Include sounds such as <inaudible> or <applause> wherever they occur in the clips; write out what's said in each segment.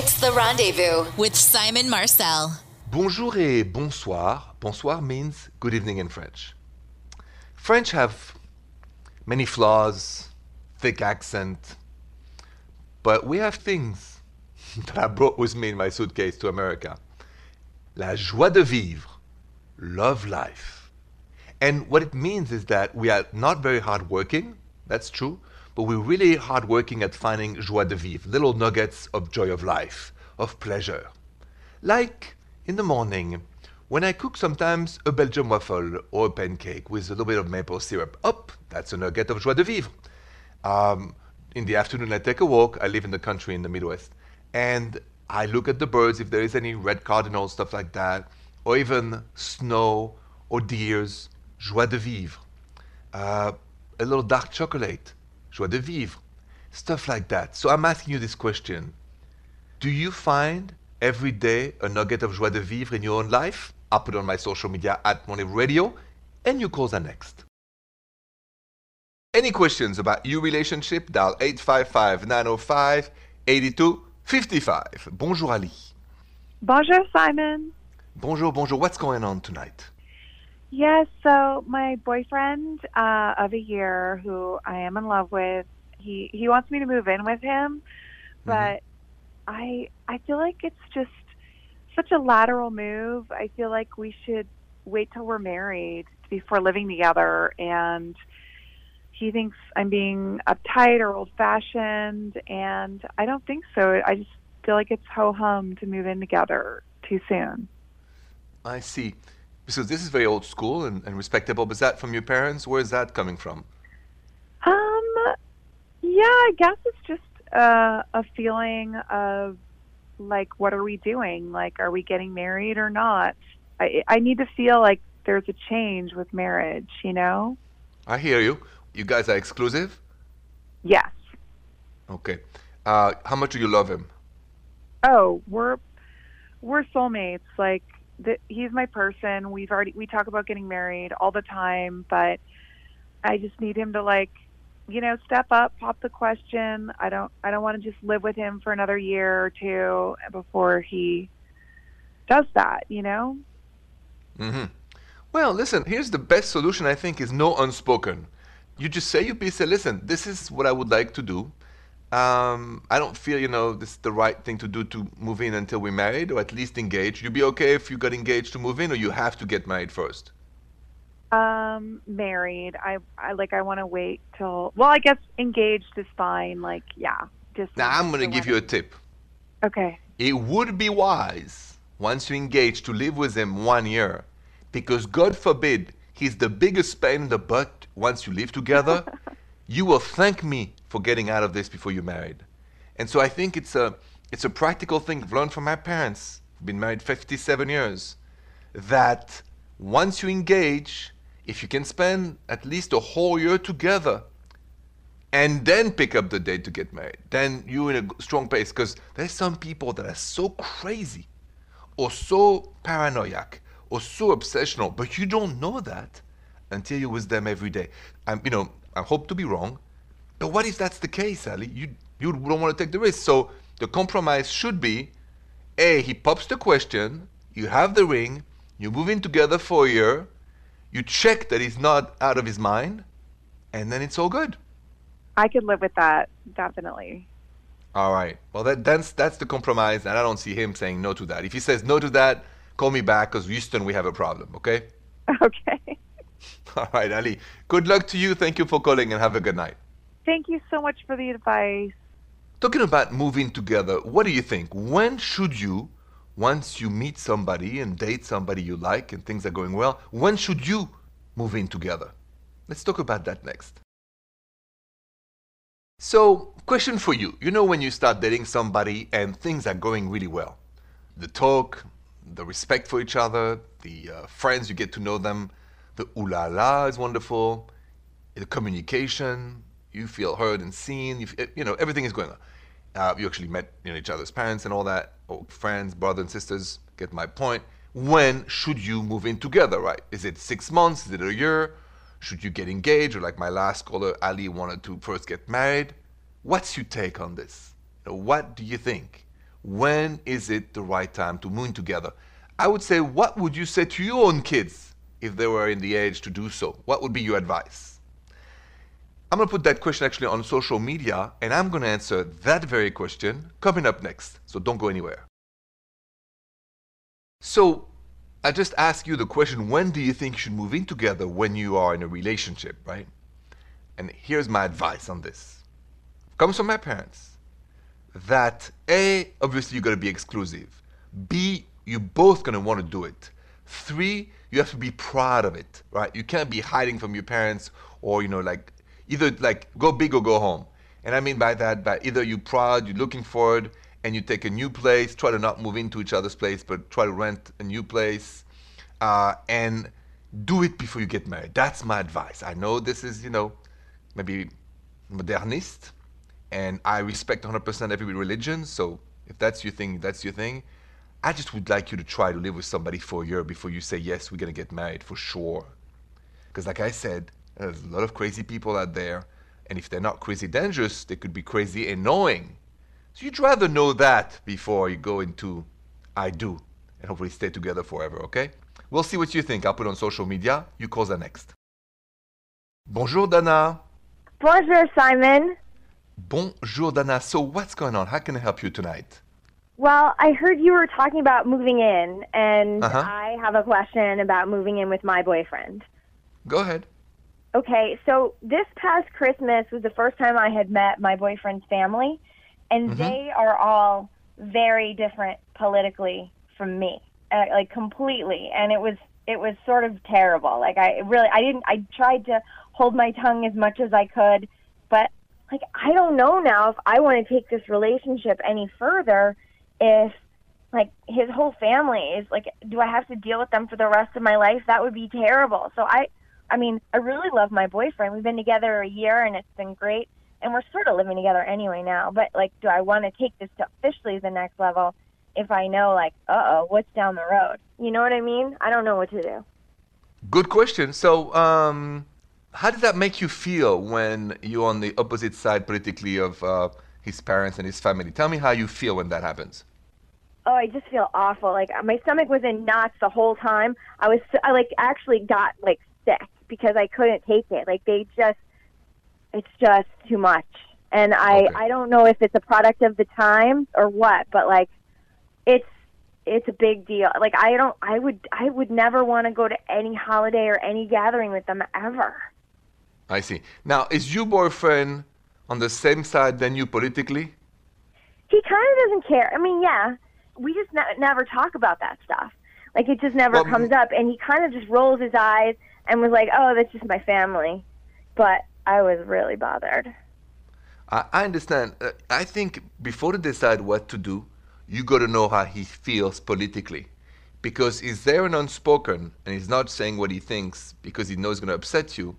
It's The Rendezvous. with Simon Marcel. Bonjour et bonsoir. Bonsoir means good evening in French. French have many flaws, thick accent, but we have things <laughs> that I brought with me in my suitcase to America. La joie de vivre, love life. And what it means is that we are not very hardworking, that's true, but we're really hardworking at finding joie de vivre, little nuggets of joy of life, of pleasure. Like in the morning, when I cook sometimes a Belgian waffle or a pancake with a little bit of maple syrup. Up, that's a nugget of joie de vivre. Um, in the afternoon, I take a walk. I live in the country in the Midwest, and I look at the birds if there is any red cardinal stuff like that, or even snow or deers. Joie de vivre. Uh, a little dark chocolate. Joie de vivre. Stuff like that. So I'm asking you this question. Do you find every day a nugget of joie de vivre in your own life? I'll put on my social media at Money Radio, and you calls are next. Any questions about your relationship? Dial 855 905 8255. Bonjour, Ali. Bonjour, Simon. Bonjour, bonjour. What's going on tonight? Yes, so my boyfriend uh, of a year, who I am in love with, he he wants me to move in with him, but I I feel like it's just such a lateral move. I feel like we should wait till we're married before living together, and he thinks I'm being uptight or old fashioned, and I don't think so. I just feel like it's ho hum to move in together too soon. I see. So this is very old school and, and respectable. Was that from your parents? Where is that coming from? Um, yeah, I guess it's just uh, a feeling of like, what are we doing? Like, are we getting married or not? I I need to feel like there's a change with marriage. You know? I hear you. You guys are exclusive? Yes. Okay. Uh, how much do you love him? Oh, we're we're soulmates. Like, he's my person. We've already we talk about getting married all the time, but I just need him to like you know, step up, pop the question. I don't I don't want to just live with him for another year or two before he does that, you know? hmm Well, listen, here's the best solution I think is no unspoken. You just say you piece, say, listen, this is what I would like to do. Um, I don't feel, you know, this is the right thing to do to move in until we're married or at least engaged. You'd be okay if you got engaged to move in or you have to get married first? Um, married. I I like I want to wait till well, I guess engaged is fine. Like, yeah. Just Now, I'm going to give you a tip. Okay. It would be wise, once you engage, to live with him one year. Because God forbid he's the biggest pain in the butt once you live together. <laughs> you will thank me for getting out of this before you're married. And so I think it's a it's a practical thing I've learned from my parents. I've been married 57 years. That once you engage, if you can spend at least a whole year together, and then pick up the date to get married, then you're in a strong place. Because there's some people that are so crazy, or so paranoid, or so obsessional, but you don't know that until you're with them every day. I'm, you know, I hope to be wrong, but what if that's the case, Ali? You you don't want to take the risk. So the compromise should be: A, he pops the question, you have the ring, you move in together for a year, you check that he's not out of his mind, and then it's all good. I could live with that, definitely. All right. Well, that, that's that's the compromise, and I don't see him saying no to that. If he says no to that, call me back because Houston, we have a problem. Okay. <laughs> Okay. <laughs> All right, Ali. Good luck to you. Thank you for calling, and have a good night. Thank you so much for the advice. Talking about moving together, what do you think? When should you, once you meet somebody and date somebody you like and things are going well, when should you move in together? Let's talk about that next. So, question for you. You know when you start dating somebody and things are going really well? The talk, the respect for each other, the uh, friends, you get to know them, the ooh la la is wonderful, the communication, you feel heard and seen, you, you know, everything is going on. Uh, you actually met you know, each other's parents and all that, or friends, brothers and sisters, get my point. When should you move in together, right? Is it six months? Is it a year? Should you get engaged? Or like my last caller, Ali wanted to first get married. What's your take on this? You know, What do you think? when is it the right time to move in together? I would say, what would you say to your own kids if they were in the age to do so? What would be your advice? I'm going to put that question actually on social media, and I'm going to answer that very question coming up next. So don't go anywhere. So I just ask you the question when do you think you should move in together when you are in a relationship, right? And here's my advice on this. Comes from my parents that A, obviously you gotta be exclusive. B, you're both gonna wanna do it. Three, you have to be proud of it, right? You can't be hiding from your parents or, you know, like either like go big or go home. And I mean by that, by either you're proud, you're looking forward, and you take a new place, try to not move into each other's place, but try to rent a new place, uh, and do it before you get married. That's my advice. I know this is, you know, maybe modernist, and I respect 100% every religion. So if that's your thing, that's your thing. I just would like you to try to live with somebody for a year before you say, yes, we're going to get married for sure. Because, like I said, there's a lot of crazy people out there. And if they're not crazy dangerous, they could be crazy annoying. So you'd rather know that before you go into I do and hopefully stay together forever, okay? We'll see what you think. I'll put it on social media. You call that next. Bonjour, Dana. Bonjour, Simon. Bonjour, Dana. So what's going on? How can I help you tonight? Well, I heard you were talking about moving in, and Uh-huh. I have a question about moving in with my boyfriend. Go ahead. Okay, so this past Christmas was the first time I had met my boyfriend's family, and Mhm. they are all very different politically from me, uh, like completely. And it was it was sort of terrible. Like I really I didn't I tried to hold my tongue as much as I could, but like I don't know now if I want to take this relationship any further if like his whole family is like do I have to deal with them for the rest of my life? That would be terrible. So I I mean, I really love my boyfriend. We've been together a year and it's been great. And we're sort of living together anyway now. But like, do I want to take this to officially the next level if I know, like, uh oh, what's down the road? You know what I mean? I don't know what to do. Good question. So, um, how did that make you feel when you're on the opposite side politically of uh, his parents and his family? Tell me how you feel when that happens. Oh, I just feel awful. Like my stomach was in knots the whole time. I was, I like actually got like sick because I couldn't take it. Like they just, it's just too much. And I, Okay. I don't know if it's a product of the times or what, but like, it's, it's a big deal. Like I don't, I would, I would never want to go to any holiday or any gathering with them ever. I see. Now, is your boyfriend on the same side than you politically? He kind of doesn't care. I mean, yeah, we just ne- never talk about that stuff. Like it just never Well, comes up, and he kind of just rolls his eyes and was like, "Oh, that's just my family." But I was really bothered. I, I understand. Uh, I think before to decide what to do, you got to know how he feels politically. Because he's there and unspoken, and he's not saying what he thinks because he knows it's going to upset you.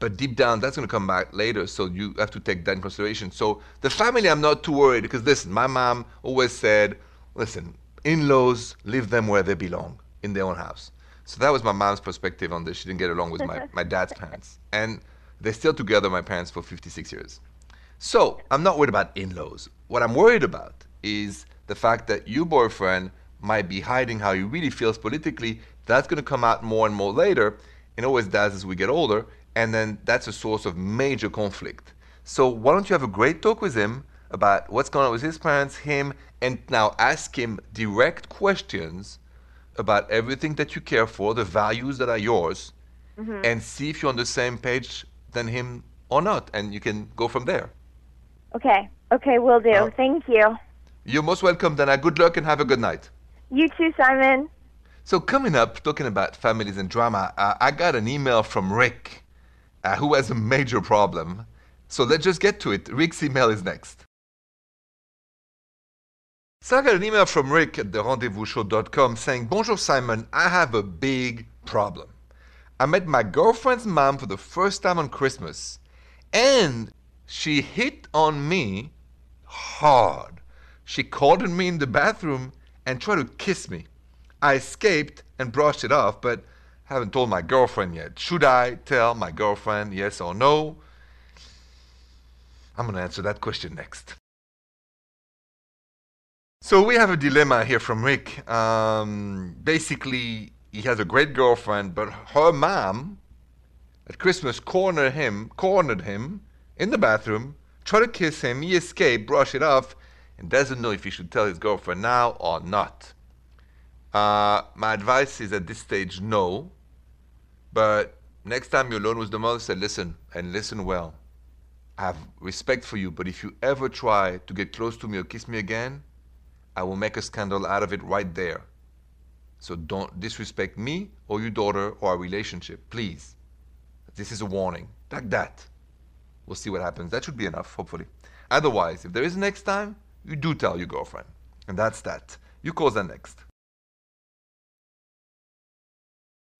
But deep down, that's going to come back later, so you have to take that in consideration. So the family, I'm not too worried because listen, my mom always said, listen, in-laws leave them where they belong in their own house. So that was my mom's perspective on this. She didn't get along with my, my dad's <laughs> parents, and they're still together, my parents, for 56 years. So I'm not worried about in-laws. What I'm worried about is the fact that your boyfriend might be hiding how he really feels politically. That's going to come out more and more later, and always does as we get older. And then that's a source of major conflict. So why don't you have a great talk with him about what's going on with his parents, him, and now ask him direct questions about everything that you care for, the values that are yours, and see if you're on the same page than him or not, and you can go from there. Okay, okay, we'll do. Uh, Thank you. You're most welcome, Dana. Good luck and have a good night. You too, Simon. So, coming up, talking about families and drama, uh, I got an email from Rick, uh, who has a major problem. So, let's just get to it. Rick's email is next. So, I got an email from Rick at the therendezvousshow.com saying, Bonjour, Simon. I have a big problem. I met my girlfriend's mom for the first time on Christmas, and she hit on me hard. She called me in the bathroom and tried to kiss me. I escaped and brushed it off, but haven't told my girlfriend yet. Should I tell my girlfriend yes or no? I'm going to answer that question next. So we have a dilemma here from Rick. Um, basically, he has a great girlfriend, but her mom at Christmas cornered him, cornered him in the bathroom, tried to kiss him. He escaped, brushed it off, and doesn't know if he should tell his girlfriend now or not. Uh, my advice is at this stage no. But next time you're alone with the mother, say listen and listen well. I have respect for you, but if you ever try to get close to me or kiss me again, I will make a scandal out of it right there. So don't disrespect me or your daughter or our relationship, please. This is a warning. Like that. We'll see what happens. That should be enough, hopefully. Otherwise, if there is next time, you do tell your girlfriend. And that's that. You call that next.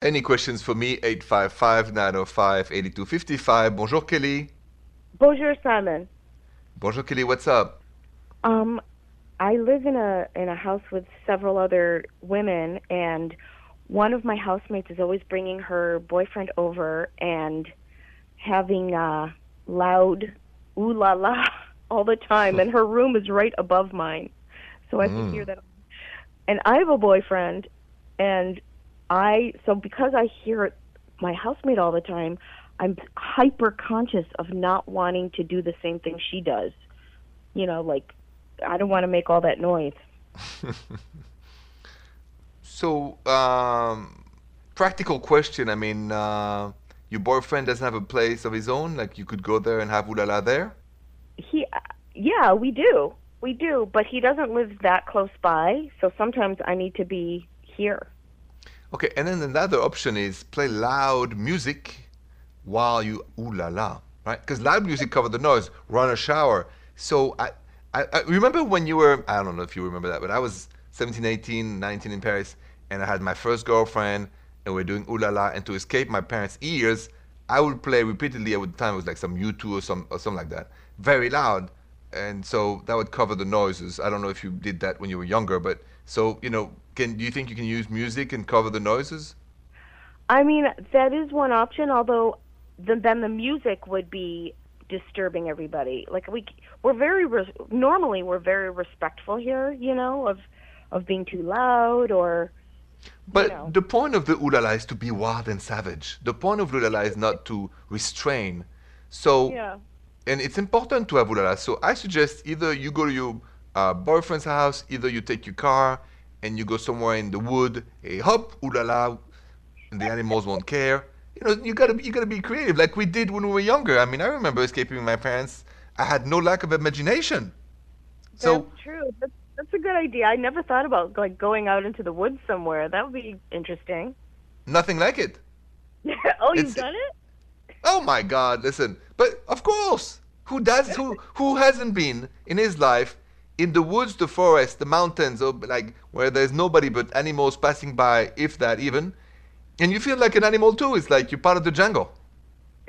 Any questions for me? 855 905 8255. Bonjour, Kelly. Bonjour, Simon. Bonjour, Kelly. What's up? Um, I live in a in a house with several other women, and one of my housemates is always bringing her boyfriend over and having uh, loud ooh la la <laughs> all the time, and her room is right above mine, so I can hear that. And I have a boyfriend, and I so because I hear my housemate all the time, I'm hyper conscious of not wanting to do the same thing she does. You know, like I don't want to make all that noise. <laughs> So, um, practical question. I mean, uh, your boyfriend doesn't have a place of his own? Like you could go there and have ulala there? He, yeah, we do, we do, but he doesn't live that close by, so sometimes I need to be here. Okay, and then another option is play loud music while you ooh la la, right? Because loud music cover the noise. Run a shower. So I, I, I remember when you were, I don't know if you remember that, but I was 17, 18, 19 in Paris, and I had my first girlfriend, and we are doing ooh la la, and to escape my parents' ears, I would play repeatedly. At the time, it was like some U2 or some or something like that, very loud, and so that would cover the noises. I don't know if you did that when you were younger, but so you know, can do you think you can use music and cover the noises? I mean, that is one option, although the, then the music would be disturbing everybody. Like we we're very res- normally we're very respectful here, you know, of of being too loud or But know. the point of the ulala is to be wild and savage. The point of ulala is not to restrain. So, yeah. and it's important to have ulala. So I suggest either you go to your uh, boyfriend's house, either you take your car and you go somewhere in the wood, a hop ulala, and the animals won't care. You know, you gotta be- you gotta be creative, like we did when we were younger. I mean, I remember escaping my parents. I had no lack of imagination. So that's true. That's, that's a good idea. I never thought about like going out into the woods somewhere. That would be interesting. nothing like it. <laughs> oh, you've It's- done it? Oh my God! Listen, but of course, who does? Who who hasn't been in his life in the woods, the forest, the mountains, or like where there's nobody but animals passing by, if that even, and you feel like an animal too. It's like you're part of the jungle. <laughs>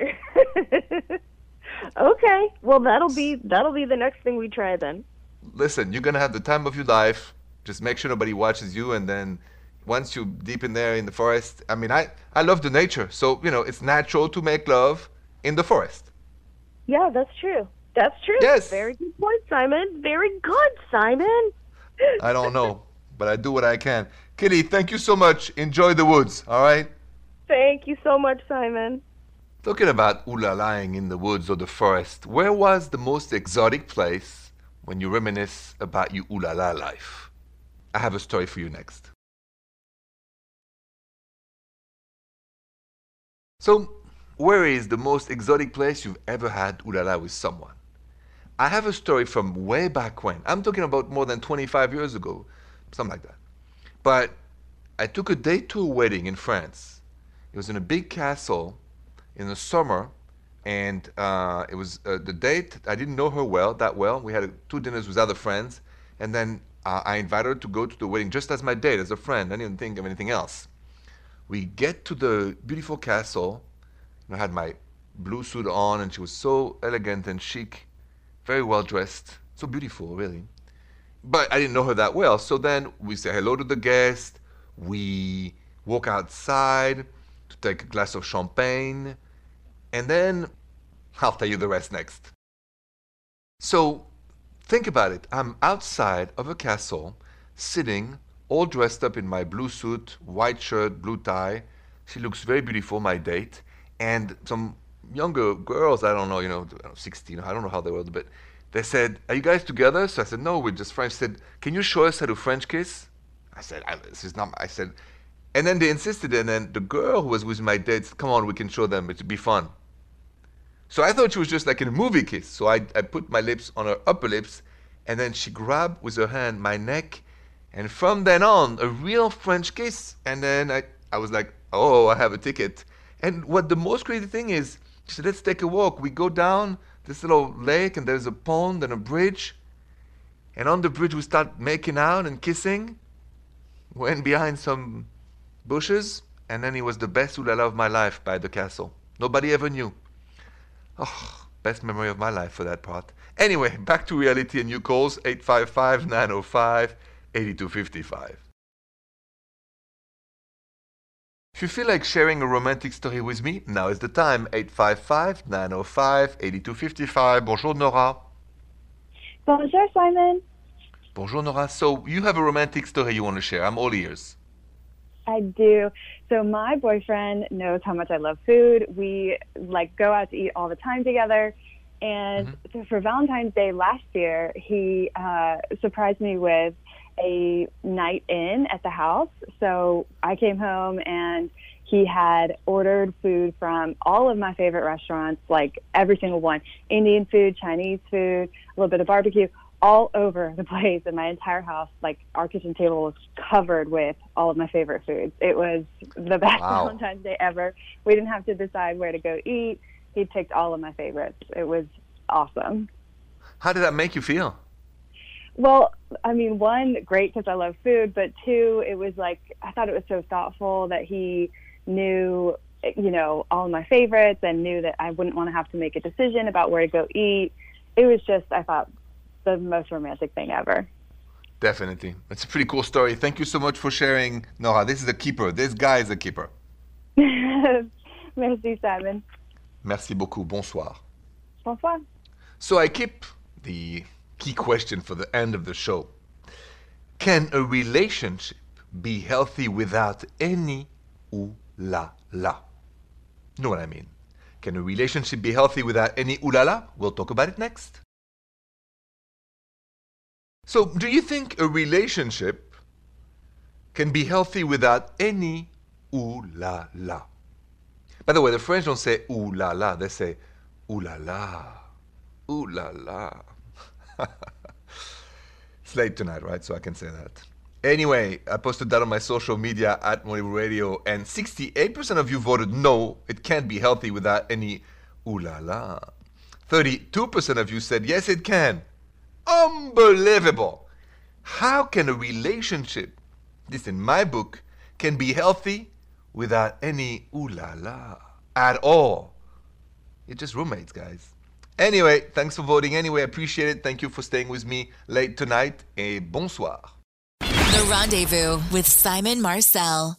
okay. Well, that'll be that'll be the next thing we try then. Listen, you're gonna have the time of your life. Just make sure nobody watches you, and then once you're deep in there in the forest, I mean, I I love the nature, so you know it's natural to make love in the forest. Yeah, that's true. That's true. Yes. Very good point, Simon. Very good, Simon. I don't know, but I do what I can. Kitty, thank you so much. Enjoy the woods. All right. Thank you so much, Simon. Talking about Ula lying in the woods or the forest, where was the most exotic place when you reminisce about your Ula la life? I have a story for you next. So, where is the most exotic place you've ever had Ula la with someone? I have a story from way back when. I'm talking about more than 25 years ago, something like that. But I took a day to a wedding in France. It was in a big castle in the summer, and uh, it was uh, the date. I didn't know her well that well. We had two dinners with other friends, and then uh, I invited her to go to the wedding just as my date, as a friend. I didn't think of anything else. We get to the beautiful castle. And I had my blue suit on, and she was so elegant and chic, very well dressed, so beautiful, really. But I didn't know her that well. So then we say hello to the guest. We walk outside to take a glass of champagne. And then I'll tell you the rest next. So Think about it. I'm outside of a castle, sitting, all dressed up in my blue suit, white shirt, blue tie. She looks very beautiful, my date. And some younger girls, I don't know, you know, 16, I don't know how they were, but they said, Are you guys together? So I said, No, we're just friends. She said, Can you show us how to French kiss? I said, I, This is not, I said, and then they insisted, and then the girl who was with my date said, Come on, we can show them, it'd be fun. So I thought she was just like in a movie kiss. So I, I put my lips on her upper lips, and then she grabbed with her hand my neck, and from then on, a real French kiss. And then I, I was like, Oh, I have a ticket. And what the most crazy thing is, she said, Let's take a walk. We go down this little lake, and there's a pond and a bridge. And on the bridge, we start making out and kissing. Went behind some bushes, and then it was the best ulala of my life by the castle. Nobody ever knew. Oh, best memory of my life for that part. Anyway, back to reality and new calls 855 905 8255. If you feel like sharing a romantic story with me, now is the time 855 905 8255. Bonjour, Nora. Bonjour, Simon. Bonjour, Nora. So, you have a romantic story you want to share. I'm all ears. I do. So my boyfriend knows how much I love food. We like go out to eat all the time together. And mm-hmm. for Valentine's Day last year, he uh, surprised me with a night in at the house. So I came home and he had ordered food from all of my favorite restaurants, like every single one Indian food, Chinese food, a little bit of barbecue, all over the <laughs> place in my entire house. Like our kitchen table was covered with all of my favorite foods. It was the <laughs> best wow. Valentine's Day ever. We didn't have to decide where to go eat. He picked all of my favorites. It was awesome. How did that make you feel? Well, I mean, one, great because I love food, but two, it was like I thought it was so thoughtful that he knew, you know, all my favorites and knew that I wouldn't want to have to make a decision about where to go eat. It was just, I thought, the most romantic thing ever. Definitely. It's a pretty cool story. Thank you so much for sharing, Nora. This is a keeper. This guy is a keeper. <laughs> Merci, Simon. Merci beaucoup. Bonsoir. Bonsoir. So I keep the key question for the end of the show. Can a relationship be healthy without any ooh la la? Know what I mean? Can a relationship be healthy without any ooh la la? We'll talk about it next. So, do you think a relationship can be healthy without any ooh la la? By the way, the French don't say ooh la la, they say ooh la la, ooh la la. <laughs> it's late tonight, right? So I can say that. Anyway, I posted that on my social media at Moribu Radio, and 68% of you voted no, it can't be healthy without any ooh la la. 32% of you said yes, it can. Unbelievable. How can a relationship, this in my book, can be healthy without any ooh la la at all? You're just roommates, guys. Anyway, thanks for voting. Anyway, appreciate it. Thank you for staying with me late tonight. Et bonsoir. The Rendezvous with Simon Marcel.